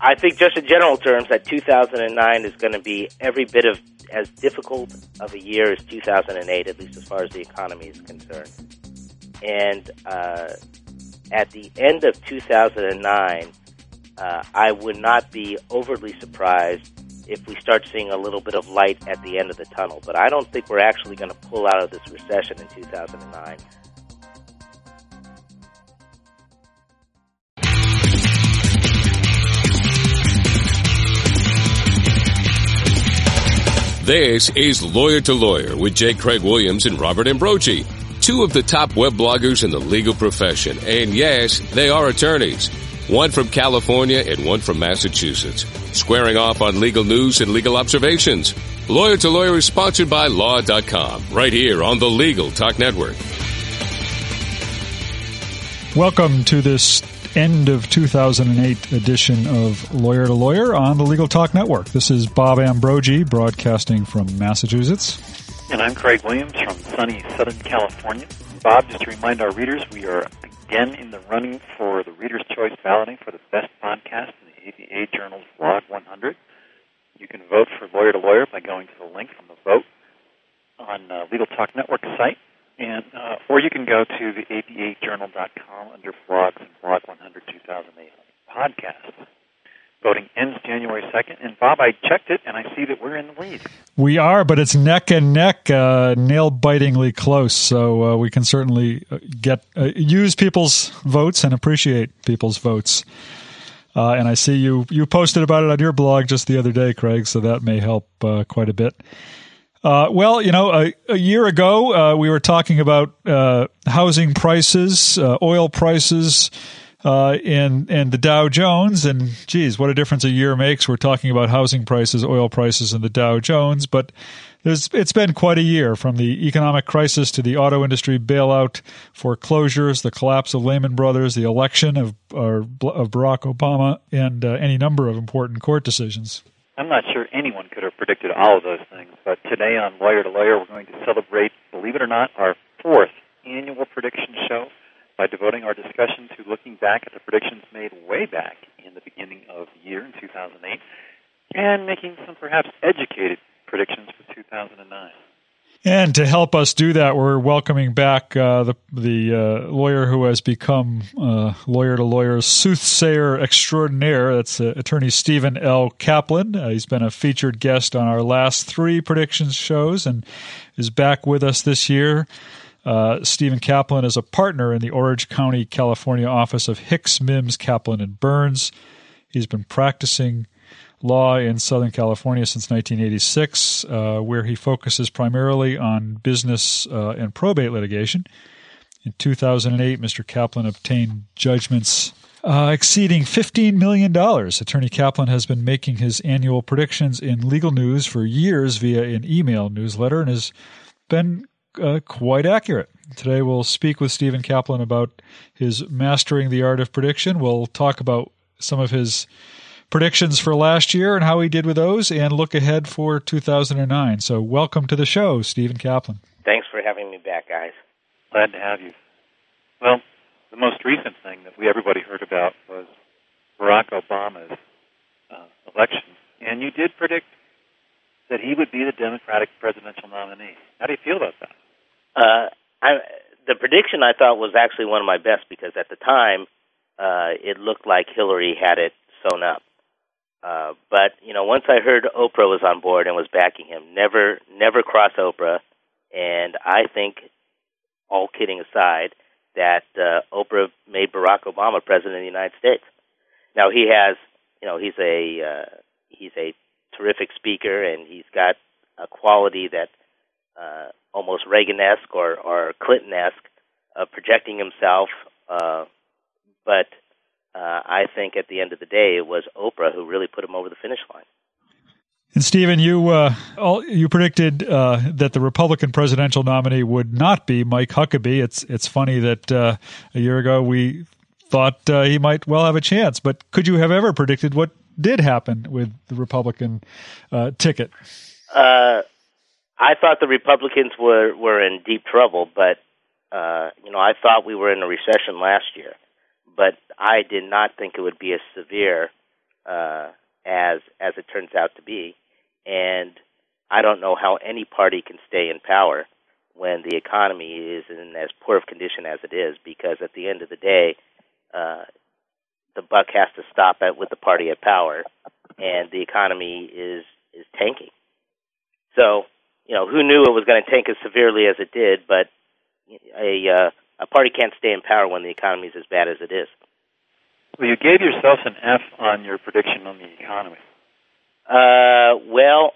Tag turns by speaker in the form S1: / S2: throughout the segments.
S1: I think, just in general terms, that 2009 is going to be every bit of as difficult of a year as 2008, at least as far as the economy is concerned. And uh, at the end of 2009, uh, I would not be overly surprised if we start seeing a little bit of light at the end of the tunnel. But I don't think we're actually going to pull out of this recession in 2009.
S2: This is Lawyer to Lawyer with J. Craig Williams and Robert Ambrogi, two of the top web bloggers in the legal profession. And yes, they are attorneys. One from California and one from Massachusetts, squaring off on legal news and legal observations. Lawyer to Lawyer is sponsored by Law.com, right here on the Legal Talk Network.
S3: Welcome to this end of 2008 edition of Lawyer to Lawyer on the Legal Talk Network. This is Bob Ambrogi broadcasting from Massachusetts.
S4: And I'm Craig Williams from sunny Southern California. Bob, just to remind our readers, we are again in the running for the Reader's Choice balloting for the best podcast in the ABA Journal's Blog 100. You can vote for Lawyer to Lawyer by going to the link from the vote on uh, Legal Talk Network site and uh, or you can go to the abajournal.com under blogs and blog 100 2008 podcast. Voting ends January 2nd. And Bob, I checked it and I see that we're in the lead.
S3: We are, but it's neck and neck, uh, nail bitingly close. So uh, we can certainly uh, get uh, use people's votes and appreciate people's votes. Uh, and I see you you posted about it on your blog just the other day, Craig. So that may help quite a bit. Uh, well, you know, a, a year ago uh, we were talking about uh, housing prices, uh, oil prices, uh, and and the Dow Jones, and geez, what a difference a year makes. We're talking about housing prices, oil prices, and the Dow Jones, but it's been quite a year from the economic crisis to the auto industry bailout, foreclosures, the collapse of Lehman Brothers, the election of of Barack Obama, and uh, any number of important court decisions.
S4: I'm not sure anyone could have predicted all of those things, but today on Lawyer to Lawyer, we're going to celebrate, believe it or not, our fourth annual prediction show by devoting our discussion to looking back at the predictions made way back in the beginning of the year in 2008 and making some perhaps educated predictions for 2009.
S3: And to help us do that, we're welcoming back uh, the the uh, lawyer who has become uh, lawyer to lawyer soothsayer extraordinaire. That's uh, attorney Stephen L. Kaplan. Uh, he's been a featured guest on our last three predictions shows and is back with us this year. Uh, Stephen Kaplan is a partner in the Orange County, California office of Hicks, Mims, Kaplan, and Burns. He's been practicing law in Southern California since 1986, uh, where he focuses primarily on business uh, and probate litigation. In 2008, Mr. Kaplan obtained judgments uh, exceeding $15 million. Attorney Kaplan has been making his annual predictions in legal news for years via an email newsletter and has been uh, quite accurate. Today, we'll speak with Stephen Kaplan about his mastering the art of prediction. We'll talk about some of his predictions for last year and how he did with those, and look ahead for 2009. So, welcome to the show, Stephen Kaplan.
S1: Thanks for having me back, guys.
S4: Glad to have you. Well, the most recent thing that we everybody heard about was Barack Obama's uh, election, and you did predict that he would be the Democratic presidential nominee. How do you feel about that?
S1: Uh, I, the prediction I thought was actually one of my best because at the time uh, it looked like Hillary had it sewn up. Uh, but you know, once I heard Oprah was on board and was backing him, never, never cross Oprah. And I think, all kidding aside, that uh, Oprah made Barack Obama president of the United States. Now he has, you know, he's a uh, he's a terrific speaker, and he's got a quality that uh, almost Reagan-esque or, or Clinton-esque of projecting himself. Uh, but uh, I think at the end of the day, it was Oprah who really put him over the finish line.
S3: And Stephen, you uh, all, you predicted uh, that the Republican presidential nominee would not be Mike Huckabee. It's it's funny that uh, a year ago we thought uh, he might well have a chance, but could you have ever predicted what did happen with the Republican uh, ticket?
S1: Uh, I thought the Republicans were were in deep trouble, but you know I thought we were in a recession last year but I did not think it would be as severe uh, as as it turns out to be. And I don't know how any party can stay in power when the economy is in as poor of condition as it is, because at the end of the day, uh, the buck has to stop at with the party at power, and the economy is is tanking. So, you know, who knew it was going to tank as severely as it did? But a uh, a party can't stay in power when the economy is as bad as it is.
S4: Well, you gave yourself an F on your prediction on the economy.
S1: Uh, well,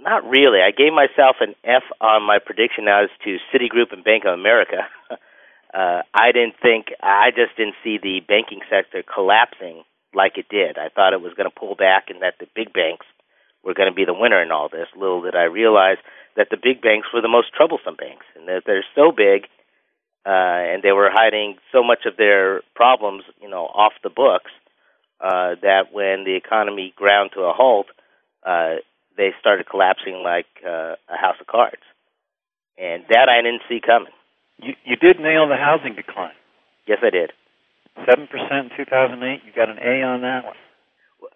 S1: not really. I gave myself an F on my prediction as to Citigroup and Bank of America. uh, I didn't think, I just didn't see the banking sector collapsing like it did. I thought it was going to pull back and that the big banks were going to be the winner in all this. Little did I realize that the big banks were the most troublesome banks and that they're so big uh, and they were hiding so much of their problems, you know, off the books uh, that when the economy ground to a halt, uh, they started collapsing like uh, a house of cards, and that I didn't see coming.
S4: You you did nail the housing decline.
S1: Yes, I did.
S4: Seven percent in two thousand eight. You got an A on that one.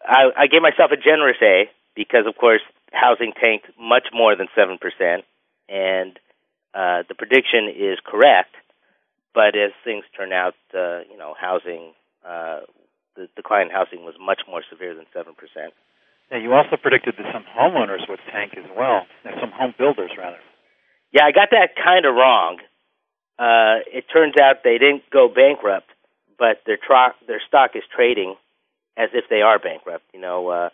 S1: I, I gave myself a generous A because, of course, housing tanked much more than seven percent, and uh, the prediction is correct. But as things turn out, uh, you know, housing, uh, the decline in housing was much more severe than seven percent.
S4: Yeah, you also predicted that some homeowners would tank as well, and some home builders rather.
S1: Yeah, I got that kind of wrong. Uh, it turns out they didn't go bankrupt, but their tro- their stock is trading as if they are bankrupt. You know, uh,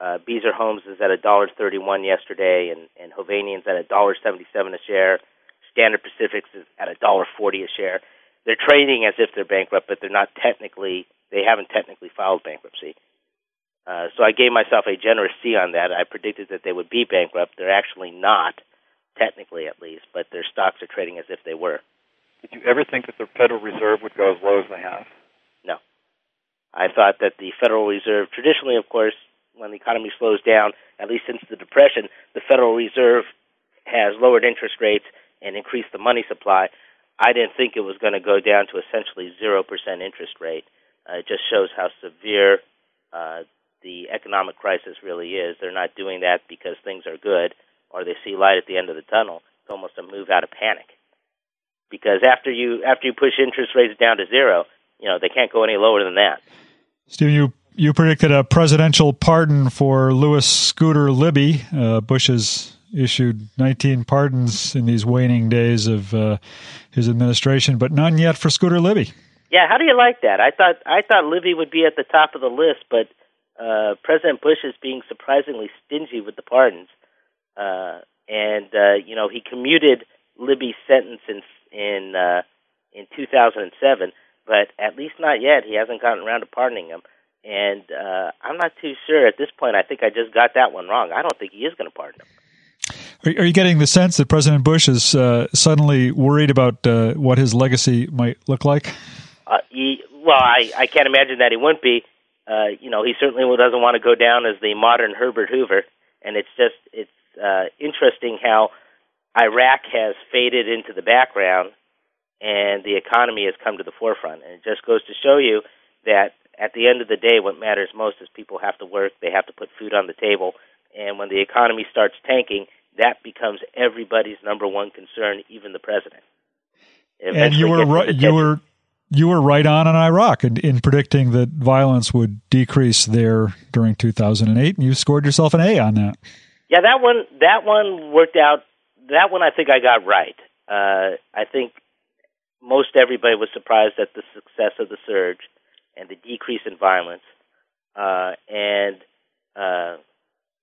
S1: uh, Beazer Homes is at a dollar thirty-one yesterday, and and Hovnanian's at a dollar seventy-seven a share. Standard Pacific's is at a dollar forty a share. They're trading as if they're bankrupt, but they're not technically. They haven't technically filed bankruptcy. Uh, so I gave myself a generous C on that. I predicted that they would be bankrupt. They're actually not, technically at least, but their stocks are trading as if they were.
S4: Did you ever think that the Federal Reserve would go as low as they have?
S1: No. I thought that the Federal Reserve, traditionally, of course, when the economy slows down, at least since the Depression, the Federal Reserve has lowered interest rates and increase the money supply. I didn't think it was going to go down to essentially 0% interest rate. Uh, it just shows how severe uh, the economic crisis really is. They're not doing that because things are good or they see light at the end of the tunnel. It's almost a move out of panic. Because after you after you push interest rates down to zero, you know they can't go any lower than that.
S3: Steve, you you predicted a presidential pardon for Lewis Scooter Libby. Uh, Bush has issued 19 pardons in these waning days of uh, his administration, but none yet for Scooter Libby.
S1: Yeah, how do you like that? I thought I thought Libby would be at the top of the list, but uh, President Bush is being surprisingly stingy with the pardons, uh, and uh, you know he commuted Libby's sentence in in uh, in 2007, but at least not yet. He hasn't gotten around to pardoning him, and uh, I'm not too sure at this point. I think I just got that one wrong. I don't think he is going to pardon him.
S3: Are, you getting the sense that President Bush is uh, suddenly worried about uh, what his legacy might look like?
S1: Uh, he, well, I, I can't imagine that he wouldn't be uh, you know, he certainly doesn't want to go down as the modern Herbert Hoover. And it's just it's uh, interesting how Iraq has faded into the background and the economy has come to the forefront. And it just goes to show you that at the end of the day, what matters most is people have to work, they have to put food on the table, and when the economy starts tanking, that becomes everybody's number one concern, even the president.
S3: and you were right, you were you were right on in Iraq in, in, predicting that violence would decrease there during 2008, and you scored yourself an A on that.
S1: Yeah, that one that one worked out. That one I think I got right. Uh, I think most everybody was surprised at the success of the surge and the decrease in violence. Uh, and uh,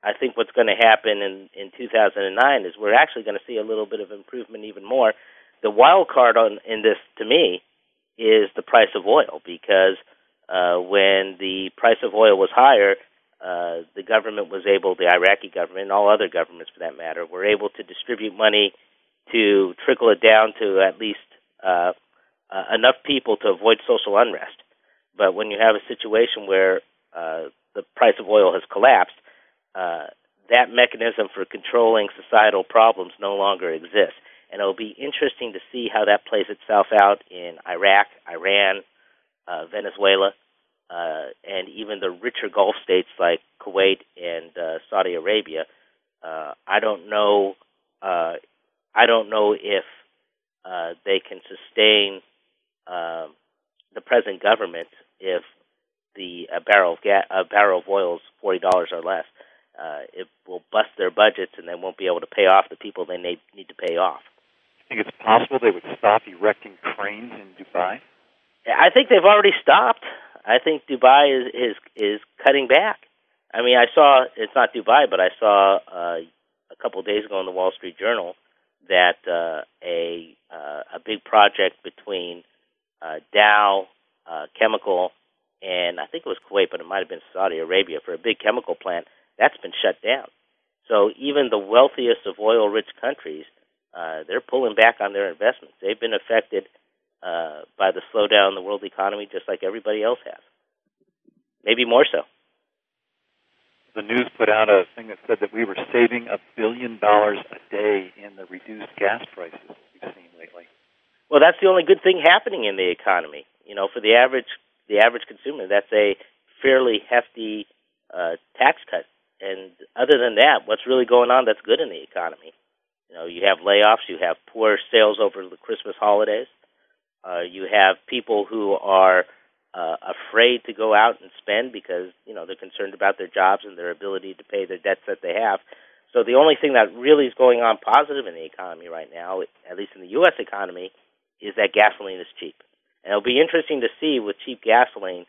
S1: I think what's going to happen in, in 2009 is we're actually going to see a little bit of improvement even more. The wild card on in this, to me, is the price of oil because uh, when the price of oil was higher, uh, the government was able, the Iraqi government, and all other governments for that matter, were able to distribute money to trickle it down to at least uh, uh, enough people to avoid social unrest. But when you have a situation where uh, the price of oil has collapsed, uh, that mechanism for controlling societal problems no longer exists and it'll be interesting to see how that plays itself out in Iraq, Iran, uh, Venezuela, uh, and even the richer Gulf states like Kuwait and uh, Saudi Arabia. Uh, I don't know. Uh, I don't know if uh, they can sustain uh, the present government if the a barrel of ga- a barrel of oil is forty dollars or less. Uh, it will bust their budgets, and they won't be able to pay off the people they need, need to pay off.
S4: You think it's possible they would stop erecting cranes in Dubai?
S1: I think they've already stopped. I think Dubai is is is cutting back. I mean, I saw it's not Dubai, but I saw uh, a couple of days ago in the Wall Street Journal that uh, a uh, a big project between uh, Dow uh, Chemical and I think it was Kuwait, but it might have been Saudi Arabia for a big chemical plant that's been shut down. So even the wealthiest of oil-rich countries, uh, they're pulling back on their investments. They've been affected uh, by the slowdown in the world economy, just like everybody else has. Maybe more so.
S4: The news put out a thing that said that we were saving a billion dollars a day in the reduced gas prices we've seen lately.
S1: Well, that's the only good thing happening in the economy. You know, for the average the average consumer, that's a fairly hefty uh, tax cut. And other than that, what's really going on that's good in the economy? You know, you have layoffs, you have poor sales over the Christmas holidays, uh, you have people who are uh, afraid to go out and spend because you know they're concerned about their jobs and their ability to pay their debts that they have. So the only thing that really is going on positive in the economy right now, at least in the U.S. economy, is that gasoline is cheap. And it'll be interesting to see with cheap gasoline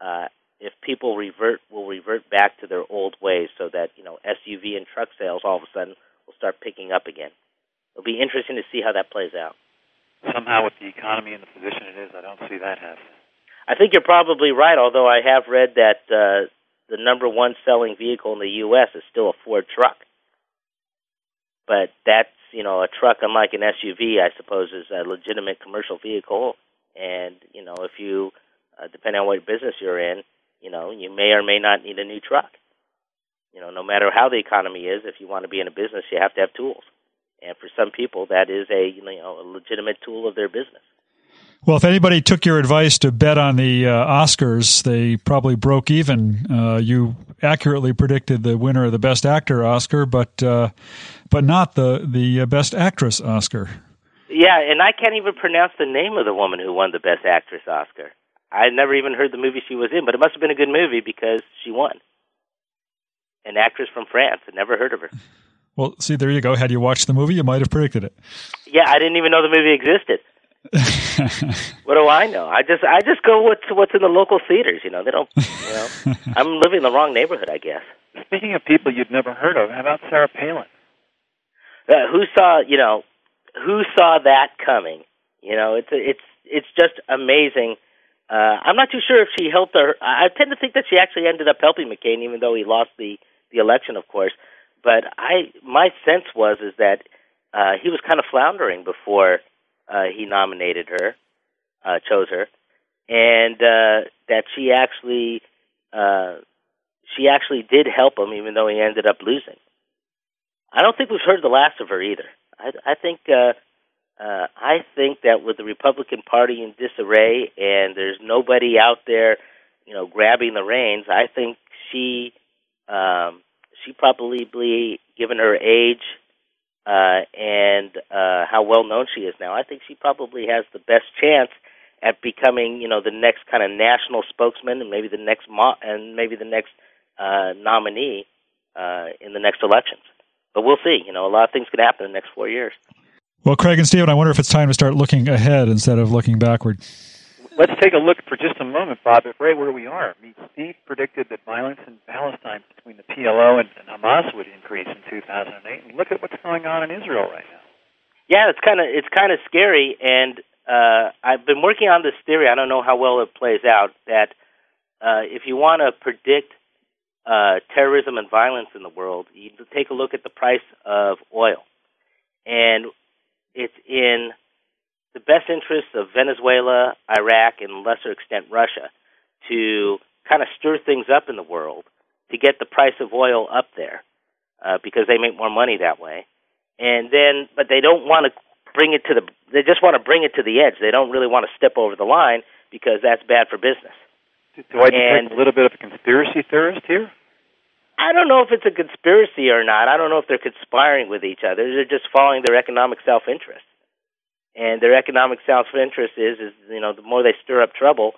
S1: uh, if people revert will revert back to their old ways, so that you know SUV and truck sales all of a sudden will start picking up again. It'll be interesting to see how that plays out.
S4: Somehow, with the economy in the position it is, I don't see that happening.
S1: I think you're probably right. Although I have read that uh, the number one selling vehicle in the U.S. is still a Ford truck, but that's you know a truck, unlike an SUV, I suppose, is a legitimate commercial vehicle. And you know, if you uh, depending on what business you're in, you know, you may or may not need a new truck. You know, no matter how the economy is, if you want to be in a business, you have to have tools. And for some people, that is a you know a legitimate tool of their business.
S3: Well, if anybody took your advice to bet on the uh, Oscars, they probably broke even. Uh, you accurately predicted the winner of the Best Actor Oscar, but uh, but not the the uh, Best Actress Oscar.
S1: Yeah, and I can't even pronounce the name of the woman who won the Best Actress Oscar. I never even heard the movie she was in, but it must have been a good movie because she won. An actress from France. I never heard of her.
S3: Well, see, there you go. Had you watched the movie, you might have predicted it.
S1: Yeah, I didn't even know the movie existed. what do I know? I just I just go what's what's in the local theaters. You know, they don't. You know, I'm living in the wrong neighborhood, I guess.
S4: Speaking of people you've never heard of, how about Sarah Palin?
S1: Uh, who saw you know who saw that coming? You know, it's it's it's just amazing. Uh, I'm not too sure if she helped her. I tend to think that she actually ended up helping McCain, even though he lost the the election, of course. But I my sense was is that uh, he was kind of floundering before uh, he nominated her, uh, chose her, and uh, that she actually uh, she actually did help him, even though he ended up losing. I don't think we've heard the last of her either. I, I think uh, uh, I think that with the Republican Party in disarray and there's nobody out there, you know, grabbing the reins, I think she um, she probably, given her age uh, and uh, how well known she is now, I think she probably has the best chance at becoming, you know, the next kind of national spokesman and maybe the next mo- and maybe the next uh, nominee uh, in the next elections. But we'll see. You know, a lot of things can happen in the next four years.
S3: Well, Craig and Stephen, I wonder if it's time to start looking ahead instead of looking backward.
S4: Let's take a look for just a moment, Bob, at right where we are. I mean, Steve predicted that violence in Palestine between the PLO and, and Hamas would increase in 2008. And look at what's going on in Israel right now.
S1: Yeah, it's kind of it's kind of scary, and uh, I've been working on this theory. I don't know how well it plays out. That uh, if you want to predict uh, terrorism and violence in the world, you take a look at the price of oil, and it's in the best interests of Venezuela, Iraq, and lesser extent Russia to kind of stir things up in the world to get the price of oil up there uh, because they make more money that way. And then, but they don't want to bring it to the. They just want to bring it to the edge. They don't really want to step over the line because that's bad for business.
S4: Do I detect and, a little bit of a conspiracy theorist here?
S1: I don't know if it's a conspiracy or not. I don't know if they're conspiring with each other. They're just following their economic self-interest. And their economic self-interest is, is you know, the more they stir up trouble,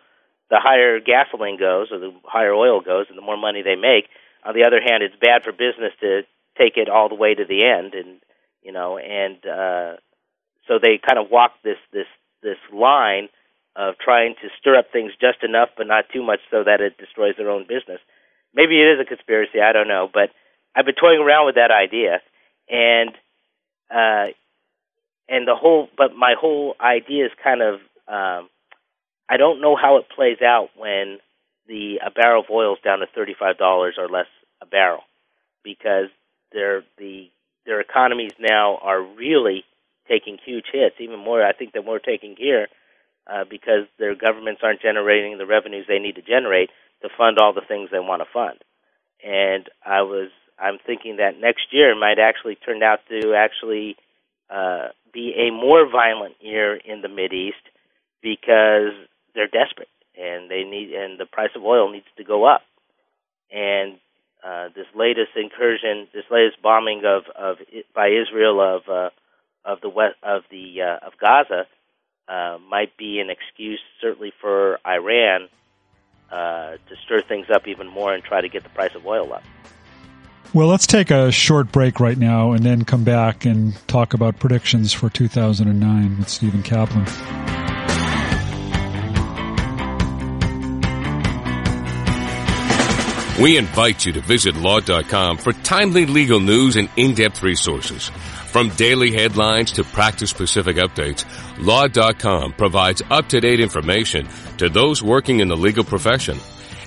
S1: the higher gasoline goes or the higher oil goes, and the more money they make. On the other hand, it's bad for business to take it all the way to the end, and you know, and uh, so they kind of walk this this this line of trying to stir up things just enough, but not too much, so that it destroys their own business. Maybe it is a conspiracy. I don't know, but I've been toying around with that idea, and uh, and the whole. But my whole idea is kind of. Um, I don't know how it plays out when the a barrel of oil is down to thirty five dollars or less a barrel, because their the their economies now are really taking huge hits, even more. I think than we're taking here, uh, because their governments aren't generating the revenues they need to generate to fund all the things they want to fund. And I was I'm thinking that next year might actually turn out to actually uh, be a more violent year in the Mid East because they're desperate and they need and the price of oil needs to go up. And uh, this latest incursion, this latest bombing of of by Israel of uh, of the west of the uh, of Gaza uh, might be an excuse, certainly for Iran, uh, to stir things up even more and try to get the price of oil up.
S3: Well, let's take a short break right now and then come back and talk about predictions for 2009 with Stephen Kaplan.
S2: We invite you to visit law.com for timely legal news and in-depth resources. From daily headlines to practice-specific updates, law.com provides up-to-date information to those working in the legal profession.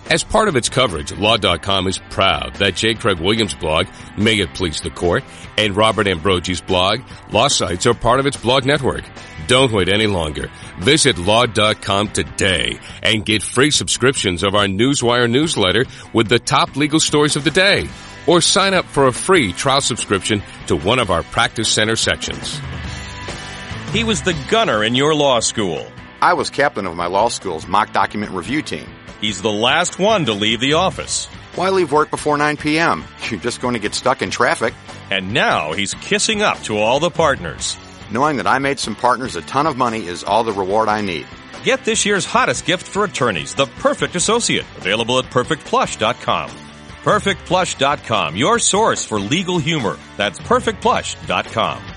S2: As part of its coverage, Law.com is proud that J. Craig Williams' blog, May It Please the Court, and Robert Ambrogi's blog, Law Sites, are part of its blog network. Don't wait any longer. Visit Law.com today and get free subscriptions of our Newswire newsletter with the top legal stories of the day. Or sign up for a free trial subscription to one of our Practice Center sections.
S5: He was the gunner in your law school.
S6: I was captain of my law school's mock document review team.
S5: He's the last one to leave the office.
S6: Why leave work before 9 p.m.? You're just going to get stuck in traffic.
S5: And now he's kissing up to all the partners.
S6: Knowing that I made some partners a ton of money is all the reward I need.
S5: Get this year's hottest gift for attorneys, the Perfect Associate, available at perfectplush.com. Perfectplush.com, your source for legal humor. That's perfectplush.com.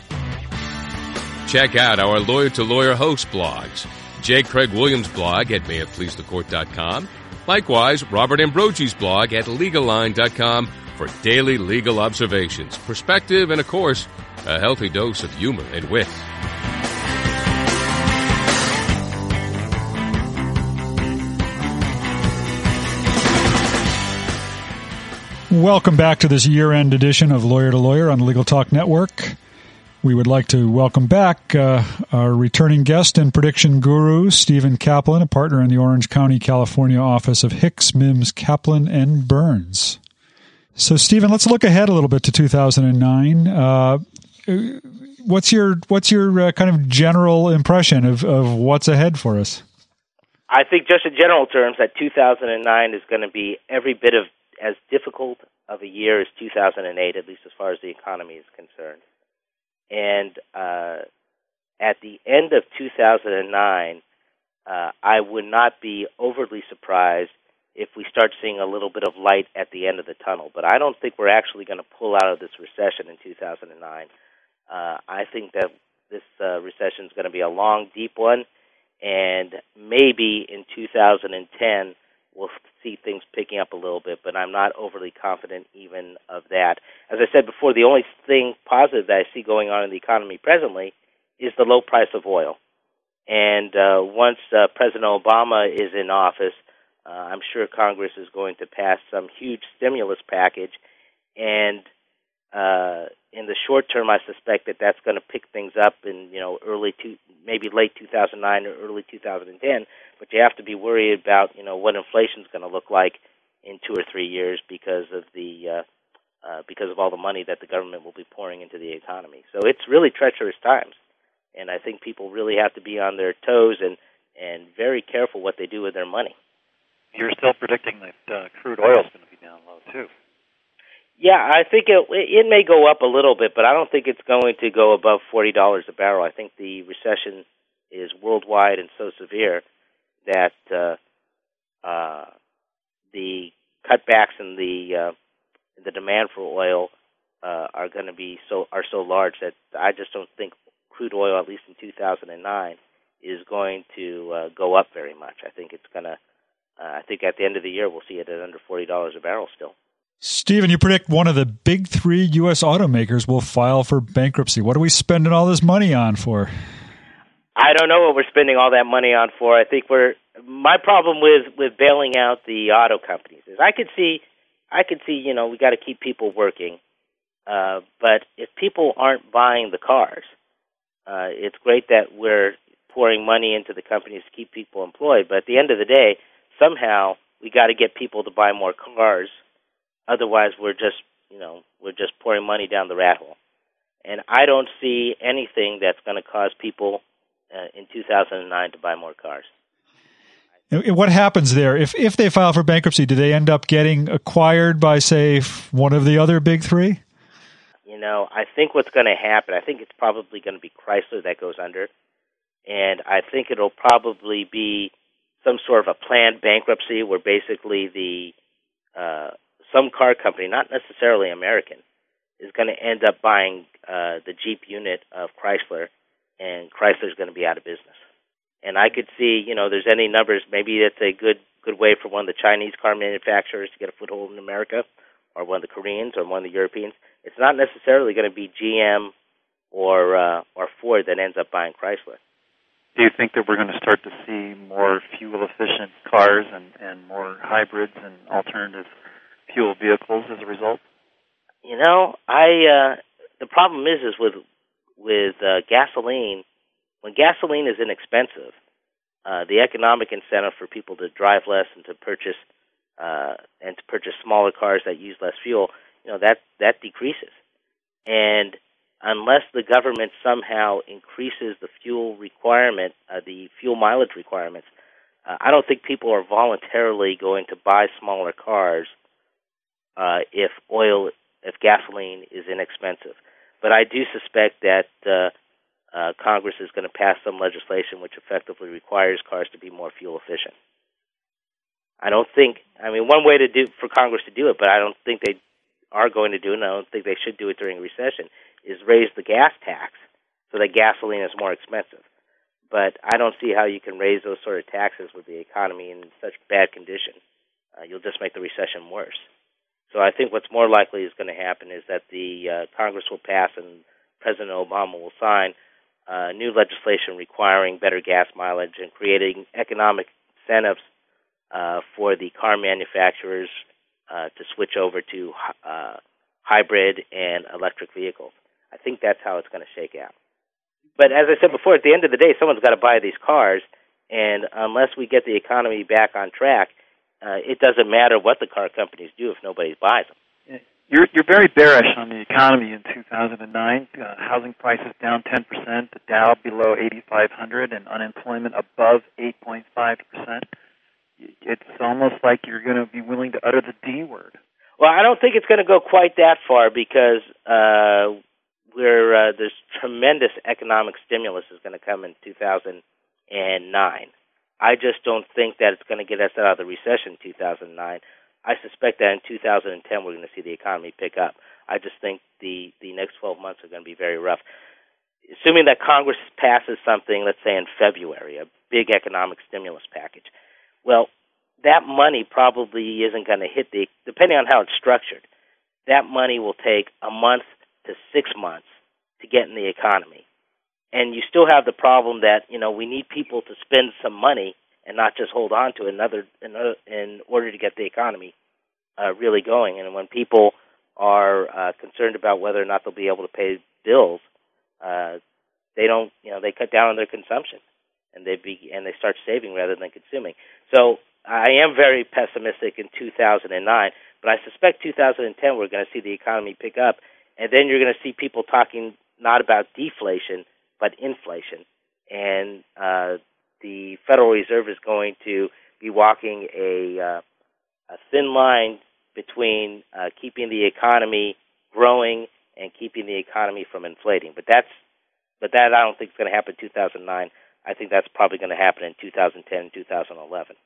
S2: Check out our Lawyer to Lawyer host blogs J. Craig Williams' blog at mayitpleasethecourt.com. Likewise, Robert Ambrogi's blog at legaline.com for daily legal observations, perspective, and of course, a healthy dose of humor and wit.
S3: Welcome back to this year end edition of Lawyer to Lawyer on Legal Talk Network. We would like to welcome back uh, our returning guest and prediction guru, Stephen Kaplan, a partner in the Orange County, California office of Hicks, Mims, Kaplan, and Burns. So, Stephen, let's look ahead a little bit to 2009. Uh, what's your what's your uh, kind of general impression of, of what's ahead for us?
S1: I think, just in general terms, that 2009 is going to be every bit of as difficult of a year as 2008, at least as far as the economy is concerned. And uh, at the end of 2009, uh, I would not be overly surprised if we start seeing a little bit of light at the end of the tunnel. But I don't think we're actually going to pull out of this recession in 2009. Uh, I think that this uh, recession is going to be a long, deep one, and maybe in 2010 we'll see things picking up a little bit, but I'm not overly confident even of that. As I said before, the only thing positive that I see going on in the economy presently is the low price of oil. And uh, once uh, President Obama is in office, uh, I'm sure Congress is going to pass some huge stimulus package, and uh, in the short term, I suspect that that's going to pick things up in you know early two, maybe late 2009 or early 2010. But you have to be worried about you know what inflation is going to look like in two or three years because of the uh, uh, because of all the money that the government will be pouring into the economy. So it's really treacherous times, and I think people really have to be on their toes and and very careful what they do with their money.
S4: You're still predicting that uh, crude oil is going to be down low too.
S1: Yeah, I think it it may go up a little bit, but I don't think it's going to go above forty dollars a barrel. I think the recession is worldwide and so severe that uh, uh, the cutbacks in the uh, the demand for oil uh, are going to be so are so large that I just don't think crude oil, at least in 2009, is going to uh, go up very much. I think it's going to. Uh, I think at the end of the year we'll see it at under forty dollars a barrel still.
S3: Stephen, you predict one of the big three U.S. automakers will file for bankruptcy. What are we spending all this money on for?
S1: I don't know what we're spending all that money on for. I think we're my problem with with bailing out the auto companies is I could see I could see you know we got to keep people working, uh, but if people aren't buying the cars, uh, it's great that we're pouring money into the companies to keep people employed. But at the end of the day, somehow we got to get people to buy more cars. Otherwise, we're just you know we're just pouring money down the rat hole. And I don't see anything that's going to cause people uh, in 2009 to buy more cars.
S3: What happens there if if they file for bankruptcy? Do they end up getting acquired by, say, one of the other big three?
S1: You know, I think what's going to happen. I think it's probably going to be Chrysler that goes under, and I think it'll probably be some sort of a planned bankruptcy where basically the uh, some car company, not necessarily American, is going to end up buying uh, the Jeep unit of Chrysler, and Chrysler's going to be out of business. And I could see, you know, there's any numbers. Maybe it's a good good way for one of the Chinese car manufacturers to get a foothold in America, or one of the Koreans, or one of the Europeans. It's not necessarily going to be GM or uh, or Ford that ends up buying Chrysler.
S4: Do you think that we're going to start to see more fuel efficient cars and, and more hybrids and alternative fuel vehicles as a result?
S1: You know, I uh, the problem is is with with uh, gasoline when gasoline is inexpensive, uh, the economic incentive for people to drive less and to purchase uh, and to purchase smaller cars that use less fuel, you know that that decreases. And unless the government somehow increases the fuel requirement, uh, the fuel mileage requirements, uh, I don't think people are voluntarily going to buy smaller cars uh, if oil, if gasoline is inexpensive. But I do suspect that uh, uh, Congress is going to pass some legislation which effectively requires cars to be more fuel efficient. I don't think. I mean, one way to do for Congress to do it, but I don't think they are going to do it. and I don't think they should do it during a recession. Is raise the gas tax so that gasoline is more expensive. But I don't see how you can raise those sort of taxes with the economy in such bad condition. Uh, you'll just make the recession worse. So I think what's more likely is going to happen is that the uh, Congress will pass and President Obama will sign uh, new legislation requiring better gas mileage and creating economic incentives uh, for the car manufacturers uh, to switch over to uh, hybrid and electric vehicles. I think that's how it's going to shake out. But as I said before, at the end of the day, someone's got to buy these cars, and unless we get the economy back on track, uh, it doesn't matter what the car companies do if nobody buys them.
S4: You're you're very bearish on the economy in 2009. Uh, housing prices down 10 percent, the Dow below 8,500, and unemployment above 8.5 percent. It's almost like you're going to be willing to utter the D word.
S1: Well, I don't think it's going to go quite that far because uh, we're uh, there's tremendous economic stimulus is going to come in 2009. I just don't think that it's going to get us out of the recession in 2009. I suspect that in 2010 we're going to see the economy pick up. I just think the the next 12 months are going to be very rough. Assuming that Congress passes something, let's say in February, a big economic stimulus package, well, that money probably isn't going to hit the depending on how it's structured. That money will take a month to six months to get in the economy, and you still have the problem that you know we need people to spend some money and not just hold on to another in, in order to get the economy uh, really going. And when people are uh, concerned about whether or not they'll be able to pay bills, uh, they don't, you know, they cut down on their consumption and they be and they start saving rather than consuming. So I am very pessimistic in 2009, but I suspect 2010 we're going to see the economy pick up, and then you're going to see people talking not about deflation but inflation, and uh, the Federal Reserve is going to be walking a, uh, a thin line between uh, keeping the economy growing and keeping the economy from inflating. But that's but that I don't think is going to happen in 2009. I think that's probably going to happen in 2010, and 2011.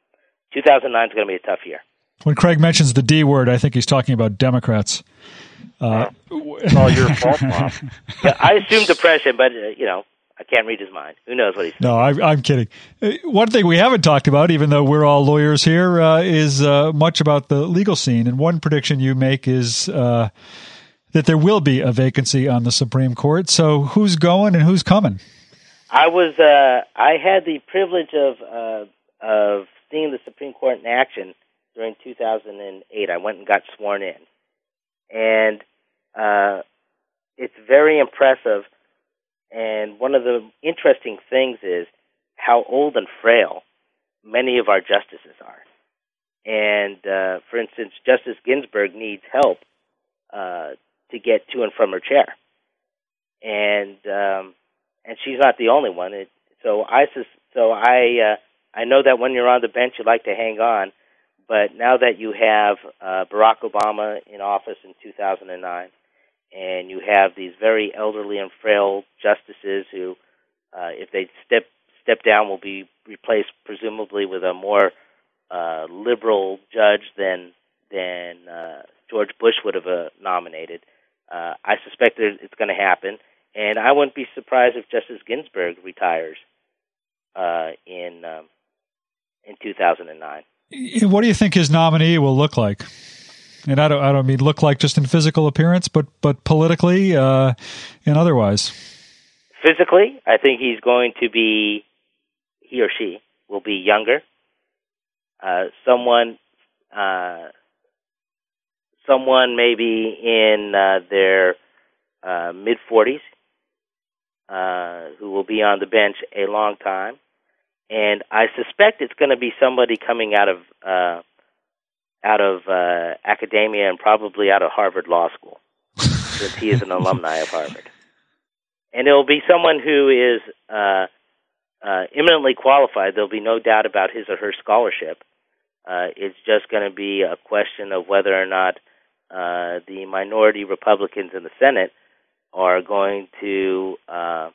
S1: 2009 is going to be a tough year.
S3: When Craig mentions the D word, I think he's talking about Democrats.
S4: Uh, it's all your fault,
S1: yeah, I assume depression, but uh, you know, I can't read his mind. Who knows what he's?
S3: No, I, am kidding. Uh, one thing we haven't talked about, even though we're all lawyers here, uh, is uh, much about the legal scene. And one prediction you make is uh, that there will be a vacancy on the Supreme Court. So, who's going and who's coming?
S1: I was. Uh, I had the privilege of of seeing the Supreme Court in action during 2008. I went and got sworn in, and uh, it's very impressive. And one of the interesting things is how old and frail many of our justices are. And uh, for instance, Justice Ginsburg needs help uh, to get to and from her chair, and um, and she's not the only one. It, so I so I uh, I know that when you're on the bench, you like to hang on, but now that you have uh, Barack Obama in office in 2009, and you have these very elderly and frail justices who, uh, if they step step down, will be replaced presumably with a more uh, liberal judge than than uh, George Bush would have uh, nominated. Uh, I suspect that it's going to happen, and I wouldn't be surprised if Justice Ginsburg retires uh, in um, in 2009.
S3: What do you think his nominee will look like? And I don't, I don't mean look like just in physical appearance, but but politically uh, and otherwise.
S1: Physically, I think he's going to be, he or she will be younger. Uh, someone, uh, someone maybe in uh, their uh, mid forties, uh, who will be on the bench a long time and I suspect it's going to be somebody coming out of uh, out of uh, academia and probably out of Harvard Law School, since he is an alumni of Harvard. And it will be someone who is uh, uh, eminently qualified. There'll be no doubt about his or her scholarship. Uh, it's just going to be a question of whether or not uh, the minority Republicans in the Senate are going to uh,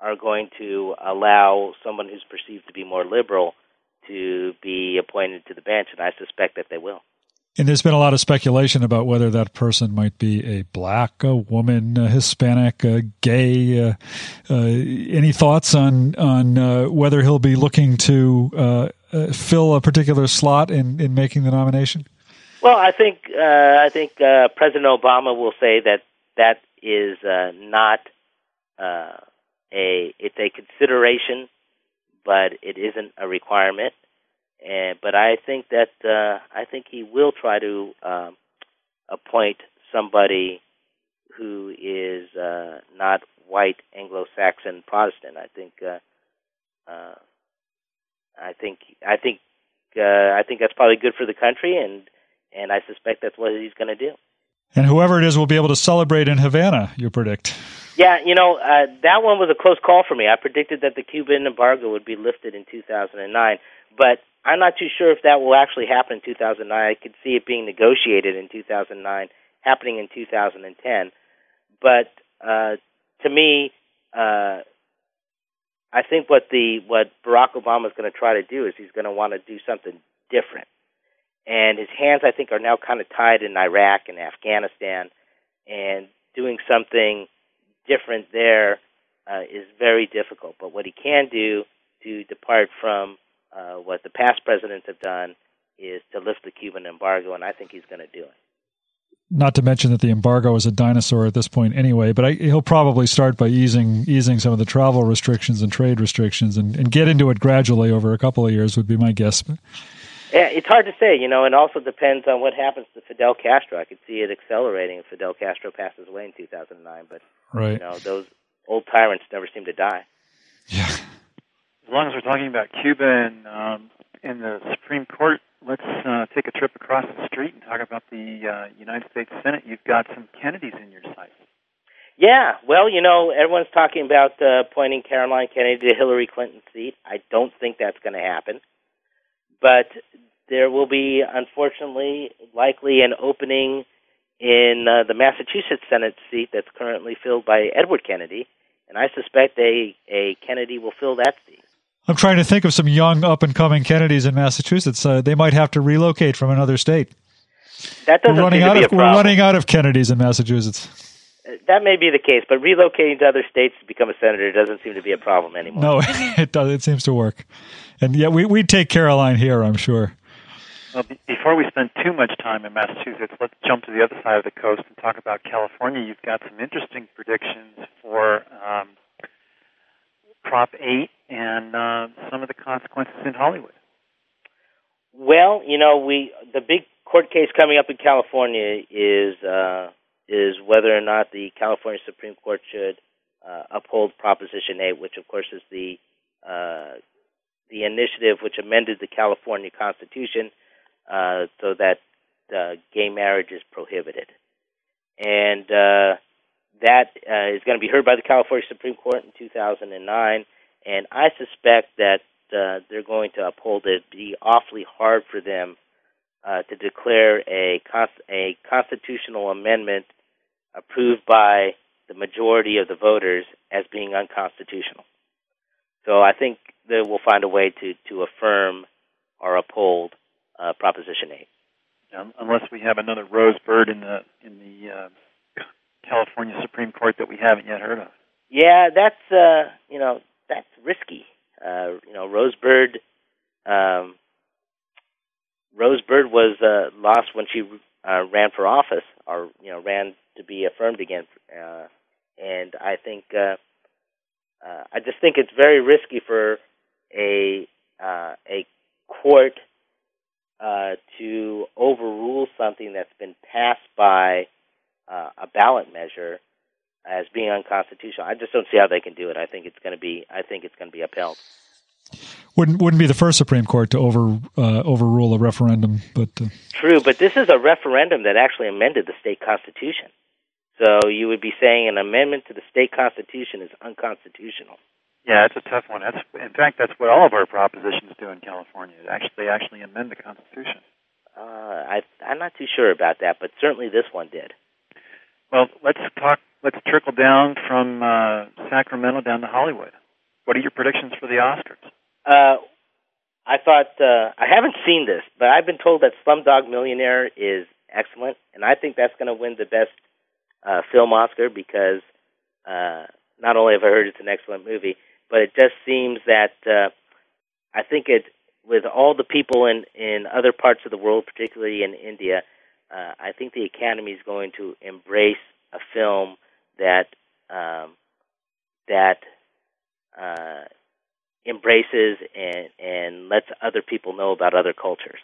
S1: are going to allow someone who's perceived to be more liberal to be appointed to the bench, and I suspect that they will.
S3: And there's been a lot of speculation about whether that person might be a black, a woman, a Hispanic, a gay. Uh, uh, any thoughts on on uh, whether he'll be looking to uh, uh, fill a particular slot in, in making the nomination?
S1: Well, I think uh, I think President Obama will say that that is not a it's a consideration, but it isn't a requirement. And but I think that uh, I think he will try to um, appoint somebody who is uh, not white Anglo-Saxon Protestant. I think uh, uh, I think I think uh, I think that's probably good for the country, and and I suspect that's what he's going to do.
S3: And whoever it is will be able to celebrate in Havana. You predict?
S1: Yeah, you know, uh, that one was a close call for me. I predicted that the Cuban embargo would be lifted in 2009, but I'm not too sure if that will actually happen in 2009. I could see it being negotiated in 2009, happening in 2010. But uh, to me, uh, I think what the what Barack Obama is going to try to do is he's going to want to do something different, and his hands I think are now kind of tied in Iraq and Afghanistan, and doing something different there uh, is very difficult. But what he can do to depart from uh, what the past presidents have done is to lift the Cuban embargo, and I think he's going to do it.
S3: Not to mention that the embargo is a dinosaur at this point anyway, but I, he'll probably start by easing easing some of the travel restrictions and trade restrictions and, and get into it gradually over a couple of years would be my guess.
S1: Yeah, it's hard to say, you know, and also depends on what happens to Fidel Castro. I could see it accelerating if Fidel Castro passes away in 2009, but
S3: right.
S1: you know, those old tyrants never seem to die.
S3: Yeah.
S4: As long as we're talking about Cuba and um, in the Supreme Court, let's uh, take a trip across the street and talk about the uh, United States Senate. You've got some Kennedys in your sights.
S1: Yeah, well, you know, everyone's talking about uh, appointing Caroline Kennedy to Hillary Clinton's seat. I don't think that's going to happen. But there will be, unfortunately, likely an opening in uh, the Massachusetts Senate seat that's currently filled by Edward Kennedy, and I suspect a, a Kennedy will fill that seat.
S3: I'm trying to think of some young up and coming Kennedys in Massachusetts. Uh, they might have to relocate from another state.
S1: That doesn't
S3: we're running
S1: seem to
S3: out
S1: be
S3: of we're running out of Kennedys in Massachusetts.
S1: Uh, That may be the case, but relocating to other states to become a senator doesn't seem to be a problem anymore.
S3: No, it does. It seems to work. And yeah, we we'd take Caroline here. I'm sure.
S4: Well, be- before we spend too much time in Massachusetts, let's jump to the other side of the coast and talk about California. You've got some interesting predictions for um, Prop 8 and uh, some of the consequences in Hollywood.
S1: Well, you know, we the big court case coming up in California is uh, is whether or not the California Supreme Court should uh, uphold Proposition 8, which of course is the uh, the initiative which amended the California Constitution uh, so that uh, gay marriage is prohibited, and uh, that uh, is going to be heard by the California Supreme Court in 2009. And I suspect that uh, they're going to uphold it. It'd be awfully hard for them uh, to declare a const- a constitutional amendment approved by the majority of the voters as being unconstitutional. So I think they will find a way to to affirm or uphold uh, Proposition 8.
S4: Um, unless we have another Rose Bird in the in the uh, California Supreme Court that we haven't yet heard of.
S1: Yeah, that's uh, you know that's risky. Uh, you know, Rose Bird. Um, Rose Bird was uh, lost when she uh, ran for office, or you know, ran to be affirmed again. Uh, and I think uh, uh, I just think it's very risky for a uh, a court uh, to overrule something that's been passed by uh, a ballot measure as being unconstitutional. I just don't see how they can do it. I think it's going to be. I think it's going to be upheld.
S3: Wouldn't wouldn't be the first Supreme Court to over uh, overrule a referendum, but uh,
S1: True, but this is a referendum that actually amended the state constitution. So you would be saying an amendment to the state constitution is unconstitutional.
S4: Yeah, it's a tough one. That's in fact that's what all of our propositions do in California. Actually, they actually amend the Constitution.
S1: Uh, I, I'm not too sure about that, but certainly this one did.
S4: Well, let's talk. Let's trickle down from uh, Sacramento down to Hollywood. What are your predictions for the Oscars?
S1: Uh, I thought uh, I haven't seen this, but I've been told that Slumdog Millionaire is excellent, and I think that's going to win the best uh, film Oscar because uh, not only have I heard it's an excellent movie, but it just seems that uh, I think it with all the people in in other parts of the world, particularly in India, uh, I think the Academy is going to embrace a film that um, that uh, embraces and and lets other people know about other cultures.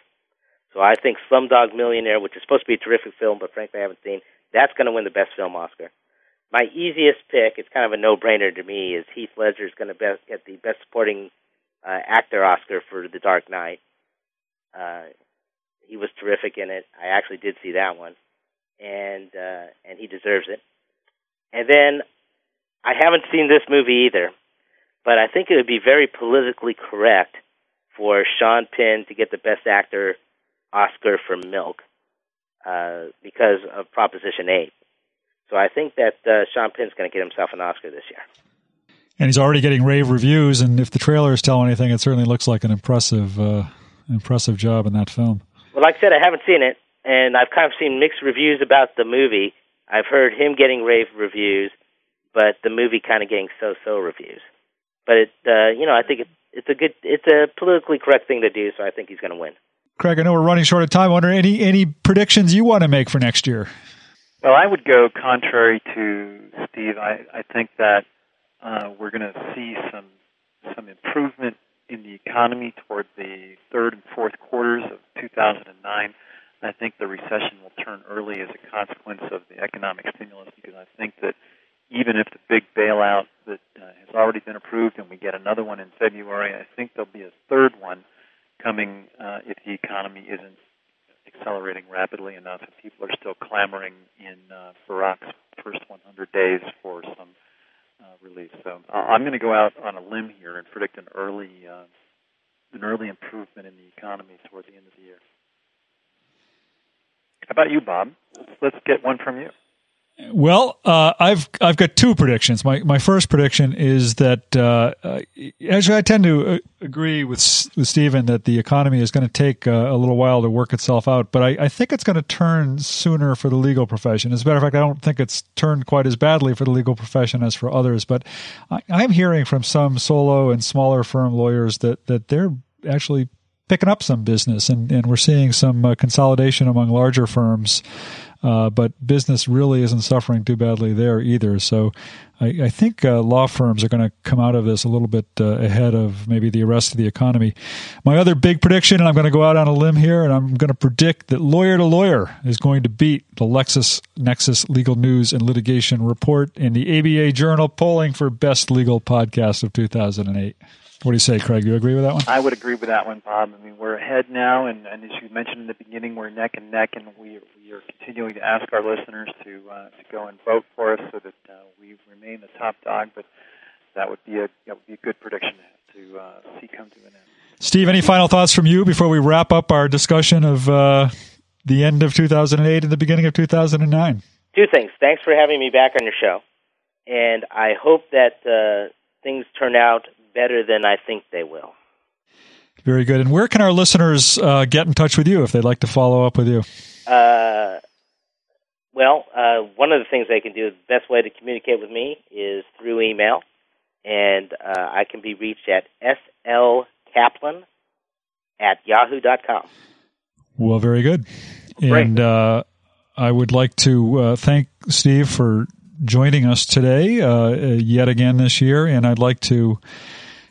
S1: So I think Slumdog Millionaire, which is supposed to be a terrific film, but frankly I haven't seen, that's going to win the best film Oscar. My easiest pick, it's kind of a no-brainer to me, is Heath Ledger is going to get the best supporting uh, actor Oscar for The Dark Knight. Uh, he was terrific in it. I actually did see that one, and uh, and he deserves it. And then I haven't seen this movie either, but I think it would be very politically correct for Sean Penn to get the Best Actor Oscar for Milk uh, because of Proposition 8. So I think that uh, Sean Penn's going to get himself an Oscar this year.
S3: and he's already getting rave reviews. And if the trailers tell anything, it certainly looks like an impressive uh, impressive job in that film.
S1: Well, like I said, I haven't seen it, and I've kind of seen mixed reviews about the movie. I've heard him getting rave reviews, but the movie kind of getting so-so reviews. But it, uh, you know, I think it, it's a good, it's a politically correct thing to do. So I think he's going to win.
S3: Craig, I know we're running short of time. I wonder any any predictions you want to make for next year?
S4: Well, I would go contrary to Steve. I, I think that uh, we're going to see some some improvement in the economy toward the third and fourth quarters of 2009. I think the recession will turn early as a consequence of the economic stimulus because I think that even if the big bailout that uh, has already been approved and we get another one in February, I think there'll be a third one coming uh, if the economy isn't accelerating rapidly enough and people are still clamoring in uh, Barack's first 100 days for some uh, release. So uh, I'm going to go out on a limb here and predict an early uh, an early improvement in the economy toward the end of the year. How about you, Bob? Let's get one from you.
S3: Well, uh, I've I've got two predictions. My my first prediction is that uh, uh, actually I tend to uh, agree with with Stephen that the economy is going to take uh, a little while to work itself out, but I, I think it's going to turn sooner for the legal profession. As a matter of fact, I don't think it's turned quite as badly for the legal profession as for others. But I, I'm hearing from some solo and smaller firm lawyers that that they're actually picking up some business, and, and we're seeing some uh, consolidation among larger firms. Uh, but business really isn't suffering too badly there either. So I, I think uh, law firms are going to come out of this a little bit uh, ahead of maybe the rest of the economy. My other big prediction, and I'm going to go out on a limb here, and I'm going to predict that Lawyer to Lawyer is going to beat the LexisNexis Legal News and Litigation Report in the ABA Journal polling for Best Legal Podcast of 2008. What do you say, Craig? Do you agree with that one?
S4: I would agree with that one, Bob. I mean, we're ahead now, and, and as you mentioned in the beginning, we're neck and neck, and we, we are continuing to ask our listeners to uh, to go and vote for us so that uh, we remain the top dog. But that would be a that would be a good prediction to uh, see come to an end.
S3: Steve, any final thoughts from you before we wrap up our discussion of uh, the end of 2008 and the beginning of 2009?
S1: Two things. Thanks for having me back on your show, and I hope that uh, things turn out better than I think they will.
S3: Very good. And where can our listeners uh, get in touch with you if they'd like to follow up with you?
S1: Well, uh, one of the things they can do, the best way to communicate with me is through email, and uh, I can be reached at slkaplan at yahoo.com.
S3: Well, very good.
S1: Great.
S3: And uh, I would like to uh, thank Steve for joining us today uh, yet again this year, and I'd like to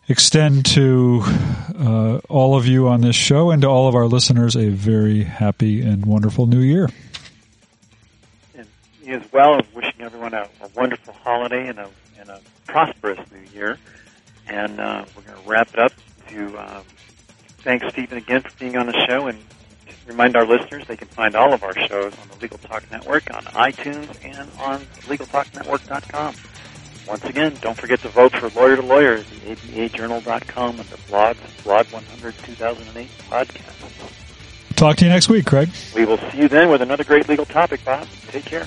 S3: extend to uh, all of you on this show and to all of our listeners a very happy and wonderful new year.
S4: As well, and wishing everyone a, a wonderful holiday and a, and a prosperous new year. And uh, we're going to wrap it up to um, thank Stephen again for being on the show and remind our listeners they can find all of our shows on the Legal Talk Network on iTunes and on LegalTalkNetwork.com. Once again, don't forget to vote for Lawyer to Lawyer at the ABAJournal.com under blogs, Blawg 100 2008 podcast.
S3: Talk to you next week, Craig.
S4: We will see you then with another great legal topic, Bob. Take care.